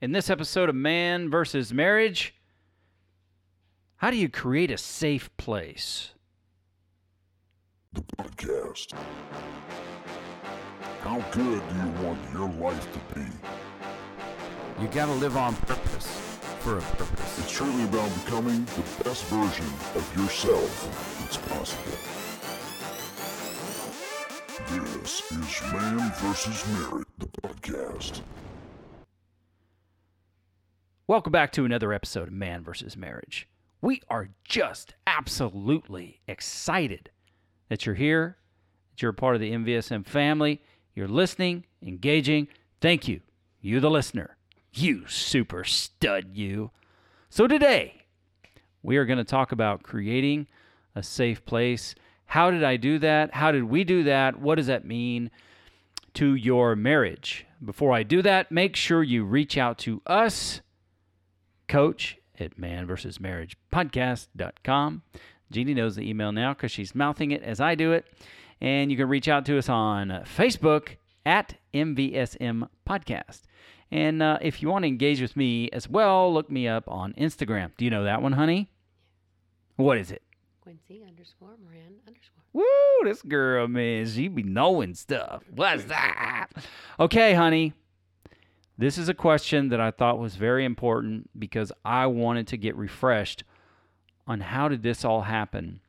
In this episode of Man versus Marriage, how do you create a safe place? The podcast. How good do you want your life to be? You gotta live on purpose for a purpose. It's truly about becoming the best version of yourself that's possible. This is Man vs. Marriage, the podcast. Welcome back to another episode of Man versus Marriage. We are just absolutely excited that you're here, that you're a part of the MVSM family, you're listening, engaging. Thank you, you the listener. You super stud, you. So today, we are going to talk about creating a safe place. How did I do that? How did we do that? What does that mean to your marriage? Before I do that, make sure you reach out to us coach at manversusmarriagepodcast.com. Jeannie knows the email now because she's mouthing it as I do it. And you can reach out to us on Facebook at MVSM Podcast. And uh, if you want to engage with me as well, look me up on Instagram. Do you know that one, honey? What is it? Quincy underscore Moran underscore. Woo, this girl, man, she be knowing stuff. What's that? Okay, honey. This is a question that I thought was very important because I wanted to get refreshed on how did this all happen.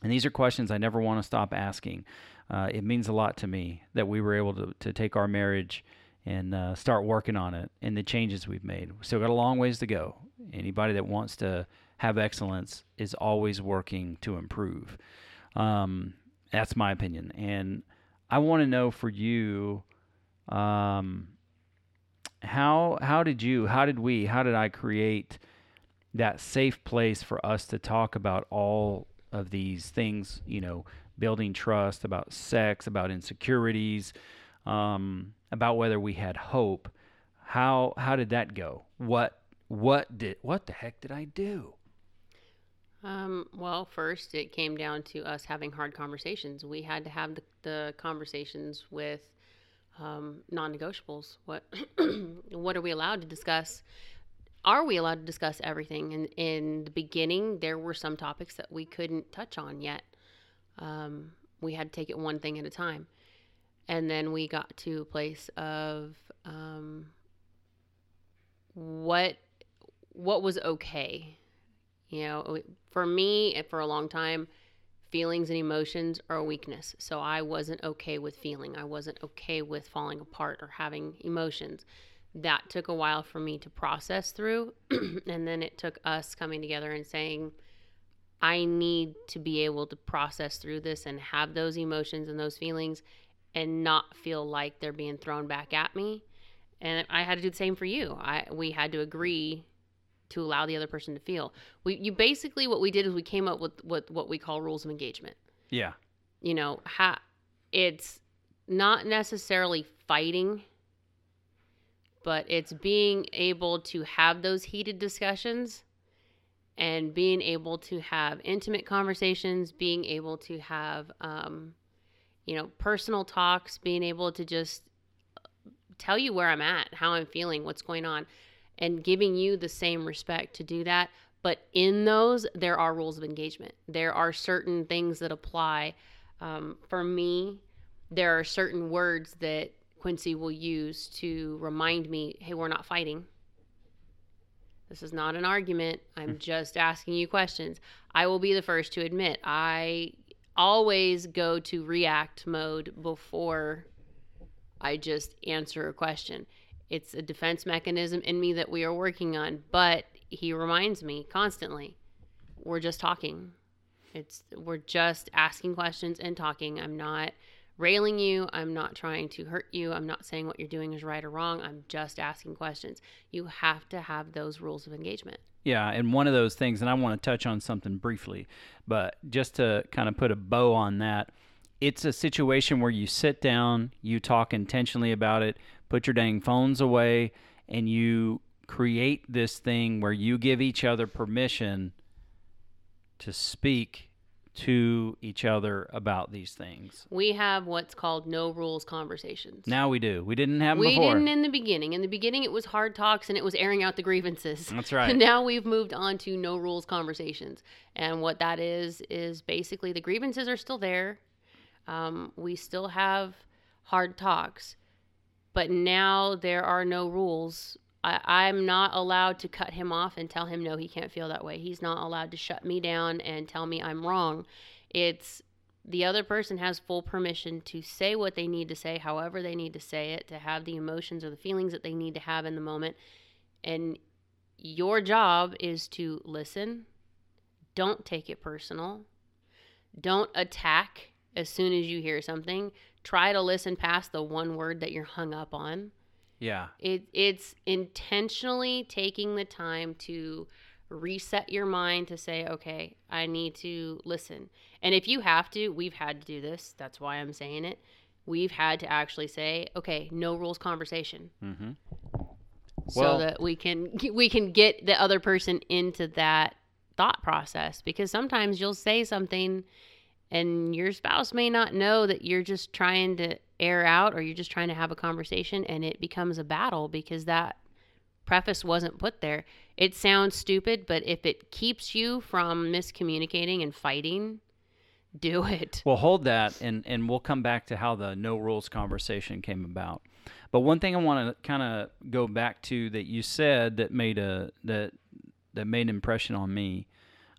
And these are questions I never want to stop asking. Uh, it means a lot to me that we were able to, to take our marriage and uh, start working on it and the changes we've made. We still got a long ways to go. Anybody that wants to have excellence is always working to improve. Um, that's my opinion. And I want to know for you, um, how how did you, how did we, how did I create that safe place for us to talk about all of these things? You know, building trust, about sex, about insecurities, um, about whether we had hope. How how did that go? What what did what the heck did I do? Um, well, first, it came down to us having hard conversations. We had to have the, the conversations with um, non-negotiables. What what are we allowed to discuss? Are we allowed to discuss everything? And in the beginning, there were some topics that we couldn't touch on yet. Um, we had to take it one thing at a time, and then we got to a place of um, what what was okay. You know, for me, for a long time, feelings and emotions are a weakness. So I wasn't okay with feeling. I wasn't okay with falling apart or having emotions. That took a while for me to process through. and then it took us coming together and saying, I need to be able to process through this and have those emotions and those feelings and not feel like they're being thrown back at me. And I had to do the same for you. I we had to agree to allow the other person to feel. We you basically what we did is we came up with what what we call rules of engagement. Yeah. You know, ha, it's not necessarily fighting, but it's being able to have those heated discussions and being able to have intimate conversations, being able to have um, you know, personal talks, being able to just tell you where I'm at, how I'm feeling, what's going on and giving you the same respect to do that. But in those, there are rules of engagement. There are certain things that apply. Um, for me, there are certain words that Quincy will use to remind me hey, we're not fighting. This is not an argument. I'm just asking you questions. I will be the first to admit I always go to react mode before I just answer a question it's a defense mechanism in me that we are working on but he reminds me constantly we're just talking. It's we're just asking questions and talking. I'm not railing you. I'm not trying to hurt you. I'm not saying what you're doing is right or wrong. I'm just asking questions. You have to have those rules of engagement. Yeah, and one of those things, and I want to touch on something briefly, but just to kind of put a bow on that, it's a situation where you sit down, you talk intentionally about it, put your dang phones away, and you create this thing where you give each other permission to speak to each other about these things. We have what's called no rules conversations. Now we do. We didn't have them we before. didn't in the beginning. In the beginning, it was hard talks and it was airing out the grievances. That's right. now we've moved on to no rules conversations. And what that is, is basically the grievances are still there. Um, we still have hard talks, but now there are no rules. I, I'm not allowed to cut him off and tell him no, he can't feel that way. He's not allowed to shut me down and tell me I'm wrong. It's the other person has full permission to say what they need to say, however they need to say it, to have the emotions or the feelings that they need to have in the moment. And your job is to listen. Don't take it personal. Don't attack as soon as you hear something. Try to listen past the one word that you're hung up on. yeah. It, it's intentionally taking the time to reset your mind to say, okay, I need to listen. And if you have to, we've had to do this. That's why I'm saying it. We've had to actually say, okay, no rules conversation, Mm-hmm. so that we can we can get the other person into that thought process. Because sometimes you'll say something, and your spouse may not know that you're just trying to air out or you're just trying to have a conversation, and it becomes a battle because that preface wasn't put there. It sounds stupid, but if it keeps you from miscommunicating and fighting, do it. Well, hold that, and and we'll come back to how the no rules conversation came about. But one thing I want to kind of go back to that you said that made a that that made an impression on me,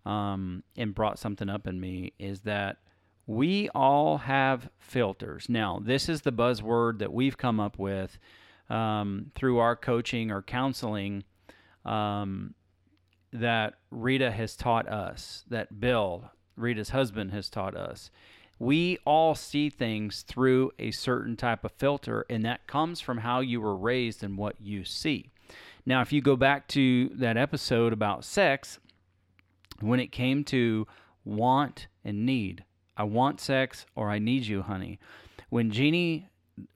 um, and brought something up in me is that we all have filters. Now, this is the buzzword that we've come up with um, through our coaching or counseling. Um, that Rita has taught us, that Bill, Rita's husband, has taught us. We all see things through a certain type of filter, and that comes from how you were raised and what you see. Now, if you go back to that episode about sex, when it came to want and need, I want sex or I need you, honey. When Jeannie,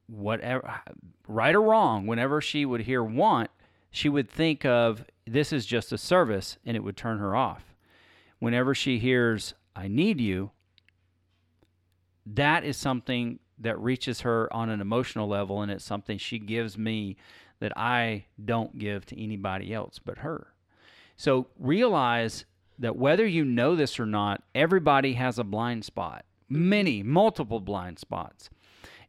whatever, right or wrong, whenever she would hear want, she would think of this is just a service and it would turn her off. Whenever she hears I need you, that is something that reaches her on an emotional level and it's something she gives me that I don't give to anybody else but her. So realize that whether you know this or not, everybody has a blind spot. Many, multiple blind spots.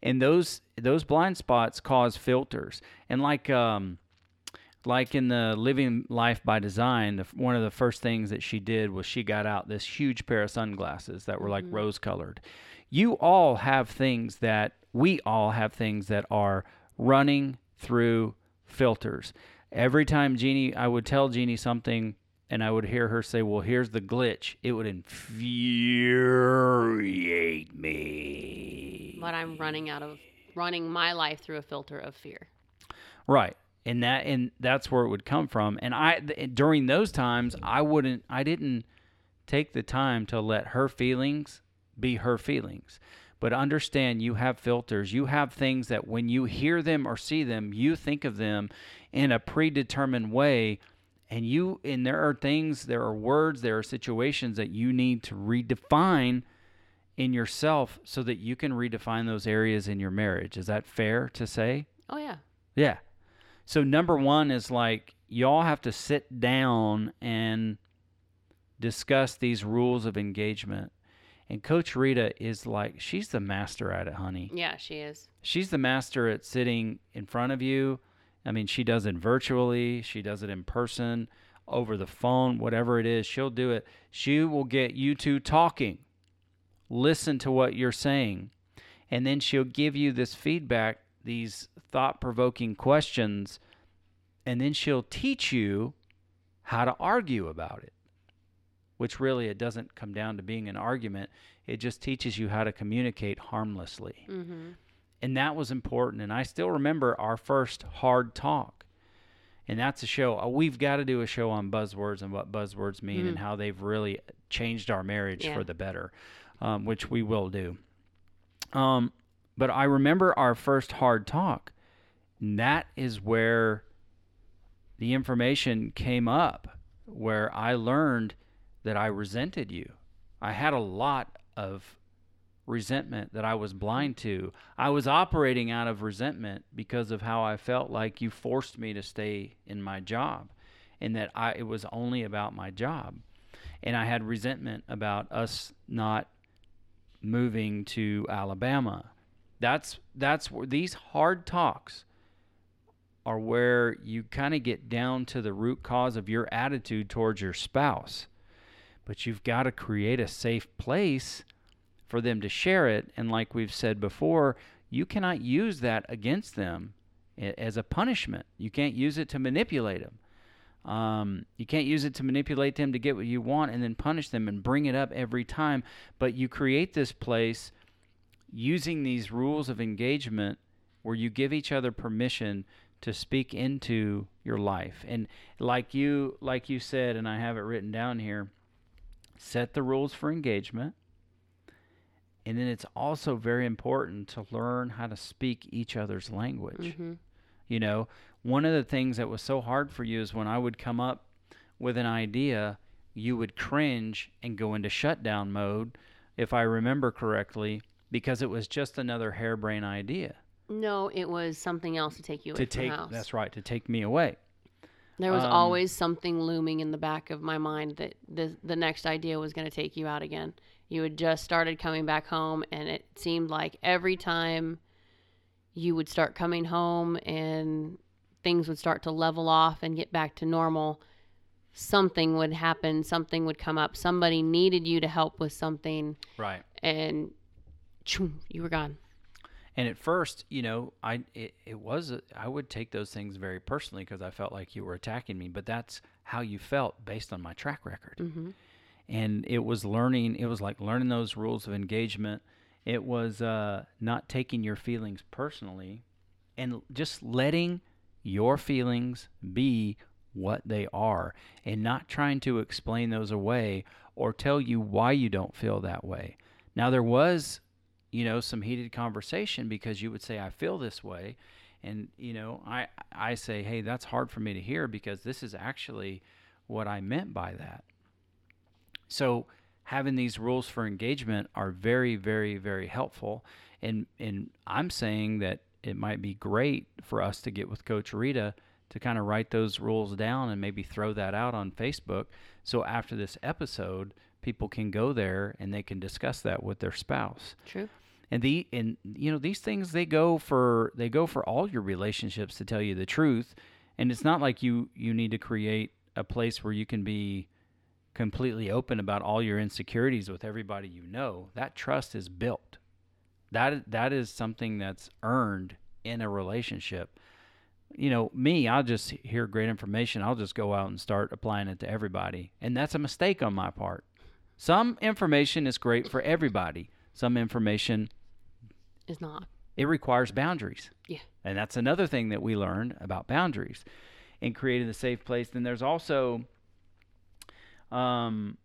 And those those blind spots cause filters. And like um like in the living life by design the, one of the first things that she did was she got out this huge pair of sunglasses that were like rose colored you all have things that we all have things that are running through filters every time jeannie i would tell jeannie something and i would hear her say well here's the glitch it would infuriate me But I'm running out of running my life through a filter of fear. Right. And that and that's where it would come from. And I th- during those times I wouldn't I didn't take the time to let her feelings be her feelings. But understand you have filters. You have things that when you hear them or see them, you think of them in a predetermined way and you and there are things, there are words, there are situations that you need to redefine in yourself so that you can redefine those areas in your marriage. Is that fair to say? Oh yeah. Yeah. So number one is like y'all have to sit down and discuss these rules of engagement. And Coach Rita is like she's the master at it, honey. Yeah, she is. She's the master at sitting in front of you. I mean, she does it virtually, she does it in person, over the phone, whatever it is, she'll do it. She will get you two talking. Listen to what you're saying. And then she'll give you this feedback, these thought provoking questions, and then she'll teach you how to argue about it. Which really, it doesn't come down to being an argument. It just teaches you how to communicate harmlessly Mm-hmm. And that was important and i still remember our first hard talk. And that's a show uh, we've got to do a show on buzzwords and what buzzwords mean and how they've really changed our marriage Yeah. for the better um, which we will do. Um, but i remember our first hard talk and that is where the information came up where i learned that i resented you. I had a lot of resentment that I was blind to. I was operating out of resentment because of how I felt like you forced me to stay in my job and that I it was only about my job. And I had resentment about us not moving to Alabama. That's that's where these hard talks are where you kind of get down to the root cause of your attitude towards your spouse. But you've got to create a safe place for them to share it. And like we've said before, you cannot use that against them as a punishment. You can't use it to manipulate them. Um, you can't use it to manipulate them to get what you want and then punish them and bring it up every time. But you create this place using these rules of engagement where you give each other permission to speak into your life. And like you like you said and I have it written down here, set the rules for engagement. And then it's also very important to learn how to speak each other's language. hmm You know, one of the things that was so hard for you is when I would come up with an idea, you would cringe and go into shutdown mode, if I remember correctly, because it was just another harebrained idea No, it was something else to take you away to take. That's right, to take me away. There was Um, always something looming in the back of my mind that the the next idea was going to take you out again. You had just started coming back home, and it seemed like every time you would start coming home and things would start to level off and get back to normal, something would happen, something would come up, somebody needed you to help with something, Right. and you were gone. And at first, you know, I it, it was a, I would take those things very personally because I felt like you were attacking me, but that's how you felt based on my track record. hmm And it was learning. It was like learning those rules of engagement. It was uh, not taking your feelings personally, and just letting your feelings be what they are, and not trying to explain those away or tell you why you don't feel that way. Now there was you know some heated conversation because you would say i feel this way and you know i i say hey that's hard for me to hear because this is actually what i meant by that so having these rules for engagement are very very very helpful. And and i'm saying that it might be great for us to get with coach rita to kind of write those rules down and maybe throw that out on facebook so after this episode people can go there and they can discuss that with their spouse. True. and the and you know these things they go for they go for all your relationships to tell you the truth. And it's not like you you need to create a place where you can be completely open about all your insecurities with everybody you know that trust is built that that is something that's earned in a relationship you know me i'll just hear great information i'll just go out and start applying it to everybody and that's a mistake on my part some information is great for everybody some information Is not. it requires boundaries. Yeah. And that's another thing that we learned about boundaries and creating a safe place. Then there's also um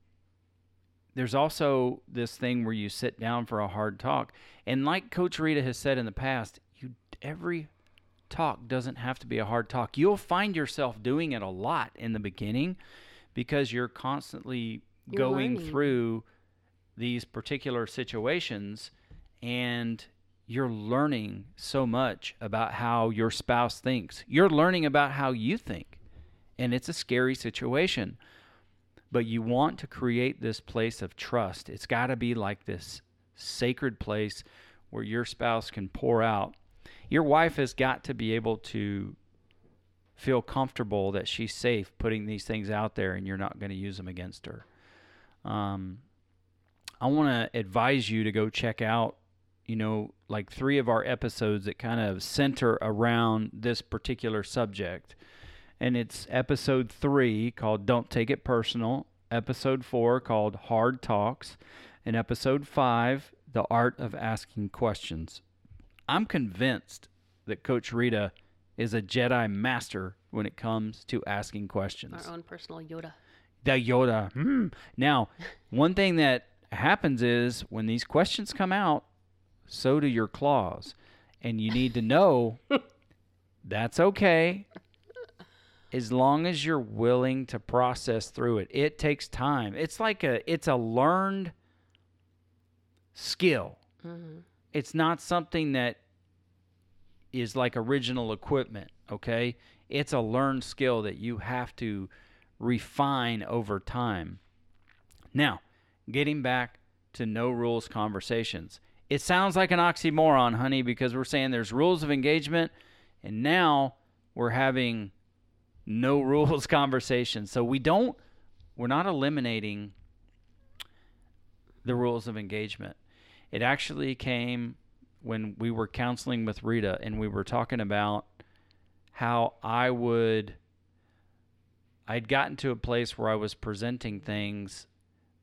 there's also this thing where you sit down for a hard talk. And like Coach Rita has said in the past, you every talk doesn't have to be a hard talk. You'll find yourself doing it a lot in the beginning because you're constantly You're going learning. through these particular situations and you're learning so much about how your spouse thinks. You're learning about how you think. And it's a scary situation. But you want to create this place of trust. It's got to be like this sacred place where your spouse can pour out. Your wife has got to be able to feel comfortable that she's safe putting these things out there and you're not going to use them against her. Um, I want to advise you to go check out, you know, like three of our episodes that kind of center around this particular subject. And it's episode three called Don't Take It Personal, episode four called Hard Talks, and episode five, The Art of Asking Questions. I'm convinced that Coach Rita is a Jedi master when it comes to asking questions Our own personal Yoda. the Yoda. Hmm. Now, one thing that happens is when these questions come out, so do your claws. And you need to know that's okay as long as you're willing to process through it. It takes time. It's like a it's a learned skill. Mhm. It's not something that is like original equipment, okay? It's a learned skill that you have to refine over time. Now, getting back to no rules conversations. It sounds like an oxymoron, honey, because we're saying there's rules of engagement and now we're having no rules conversation. So we don't we're not eliminating the rules of engagement. It actually came when we were counseling with Rita and we were talking about how I would I'd gotten to a place where I was presenting things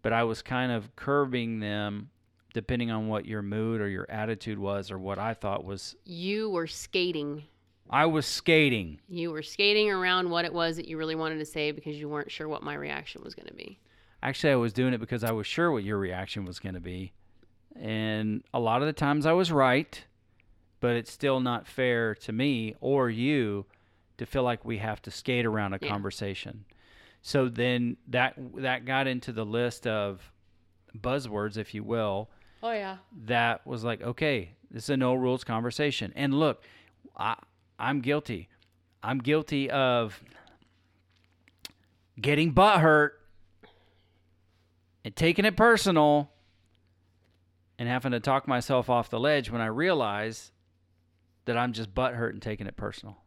but I was kind of curbing them depending on what your mood or your attitude was or what I thought was You were skating. I was skating. You were skating around what it was that you really wanted to say because you weren't sure what my reaction was going to be. Actually, I was doing it because I was sure what your reaction was going to be. And a lot of the times I was right, but it's still not fair to me or you to feel like we have to skate around a Yeah. conversation. So then that that got into the list of buzzwords, if you will, Oh yeah. that was like, okay, this is a no rules conversation. And look, I I'm guilty. I'm guilty of getting butt hurt and taking it personal and having to talk myself off the ledge when I realize that I'm just butt hurt and taking it personal.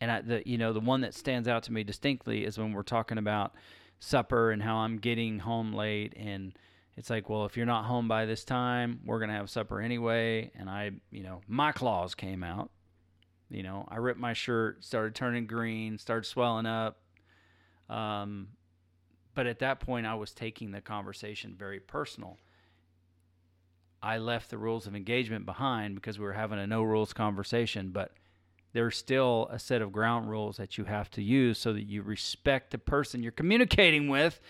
And I, the you know the one that stands out to me distinctly is when we're talking about supper and how I'm getting home late and it's like, well, if you're not home by this time, we're gonna have supper anyway. And I, you know, my claws came out. You know, I ripped my shirt, started turning green, started swelling up. Um, but at that point, I was taking the conversation very personal. I left the rules of engagement behind because we were having a no rules conversation, but there's still a set of ground rules that you have to use so that you respect the person you're communicating with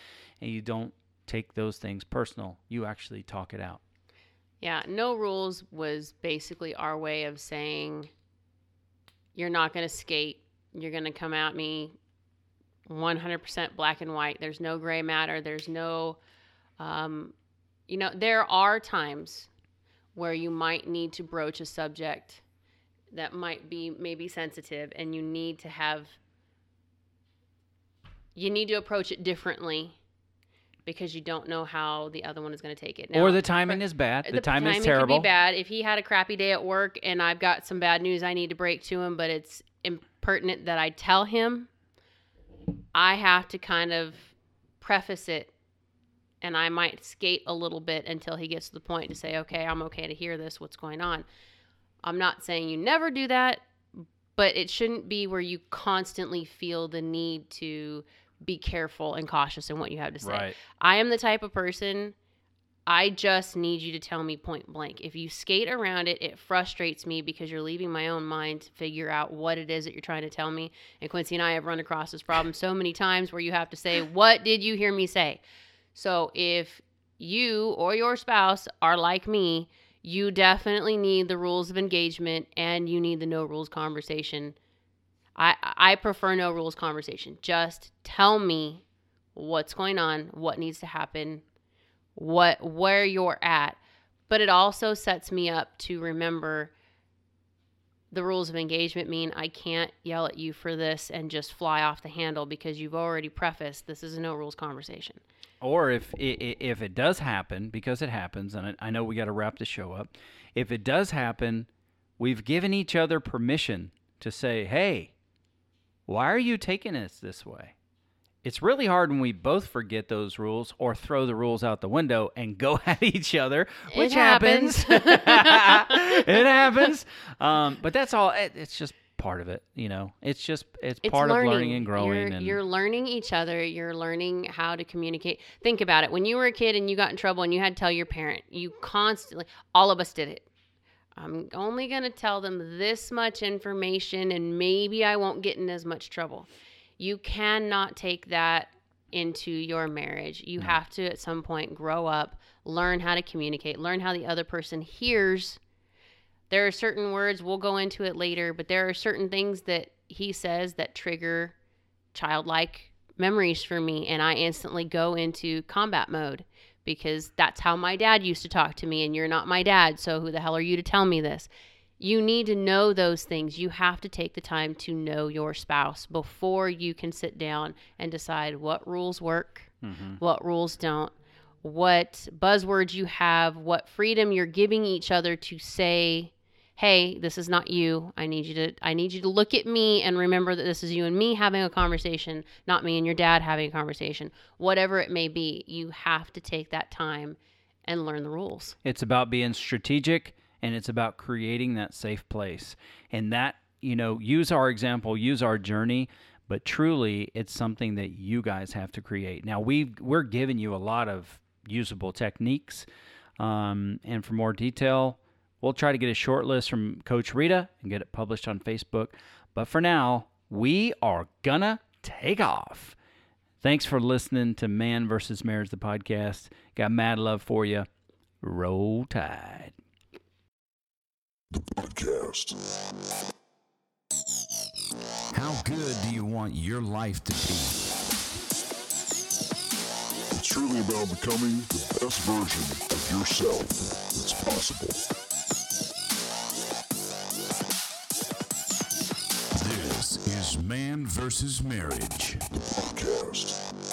and you don't take those things personal. You actually talk it out. Yeah, no rules was basically our way of saying you're not going to skate. You're going to come at me 100% black and white. There's no gray matter. There's no, um, you know, there are times where you might need to broach a subject that might be maybe sensitive and you need to have, you need to approach it differently because you don't know how the other one is going to take it. or the timing is bad. The, timing is Could terrible. be bad. If he had a crappy day at work and I've got some bad news I need to break to him, but it's impertinent that I tell him, I have to kind of preface it and I might skate a little bit until he gets to the point to say, okay, I'm okay to hear this. What's going on? I'm not saying you never do that, but it shouldn't be where you constantly feel the need to be careful and cautious in what you have to say. Right. I am the type of person I just need you to tell me point blank. If you skate around it, it frustrates me because you're leaving my own mind to figure out what it is that you're trying to tell me. And Quincy and I have run across this problem so many times where you have to say, What did you hear me say? So if you or your spouse are like me, you definitely need the rules of engagement and you need the no rules conversation. I I prefer no rules conversation. Just tell me what's going on, what needs to happen, what where you're at. But it also sets me up to remember the rules of engagement mean I can't yell at you for this and just fly off the handle because you've already prefaced this is a no rules conversation. Or if if it does happen, because it happens, and I know we got to wrap the show up. If it does happen, we've given each other permission to say, "Hey, why are you taking us this way?" It's really hard when we both forget those rules or throw the rules out the window and go at each other, It which happens. happens. it happens. Um, but that's all. It, it's just part of it. You know, it's just it's, It's part of learning and growing. You're, and you're learning each other. You're learning how to communicate. Think about it. When you were a kid and you got in trouble and you had to tell your parent, you constantly, all of us did it. I'm only going to tell them this much information and maybe I won't get in as much trouble. You cannot take that into your marriage. You have to, at some point, grow up, learn how to communicate, learn how the other person hears there are certain words we'll go into it later but there are certain things that he says that trigger childlike memories for me and i instantly go into combat mode because that's how my dad used to talk to me and you're not my dad so who the hell are you to tell me this? You need to know those things. You have to take the time to know your spouse before you can sit down and decide what rules work mm-hmm. what rules don't what buzzwords you have what freedom you're giving each other to say hey this is not you i need you to i need you to look at me and remember that this is you and me having a conversation not me and your dad having a conversation whatever it may be you have to take that time and learn the rules It's about being strategic and it's about creating that safe place. And that, you know, use our example, use our journey, but truly it's something that you guys have to create. Now we've we're giving you a lot of usable techniques. Um, and for more detail, we'll try to get a short list from Coach Rita and get it published on Facebook. But for now, we are gonna take off. Thanks for listening to Man versus Marriage, the podcast. Got mad love for you. Roll Tide. The podcast. How good do you want your life to be? It's truly about becoming the best version of yourself that's possible. Versus Marriage. Podcast.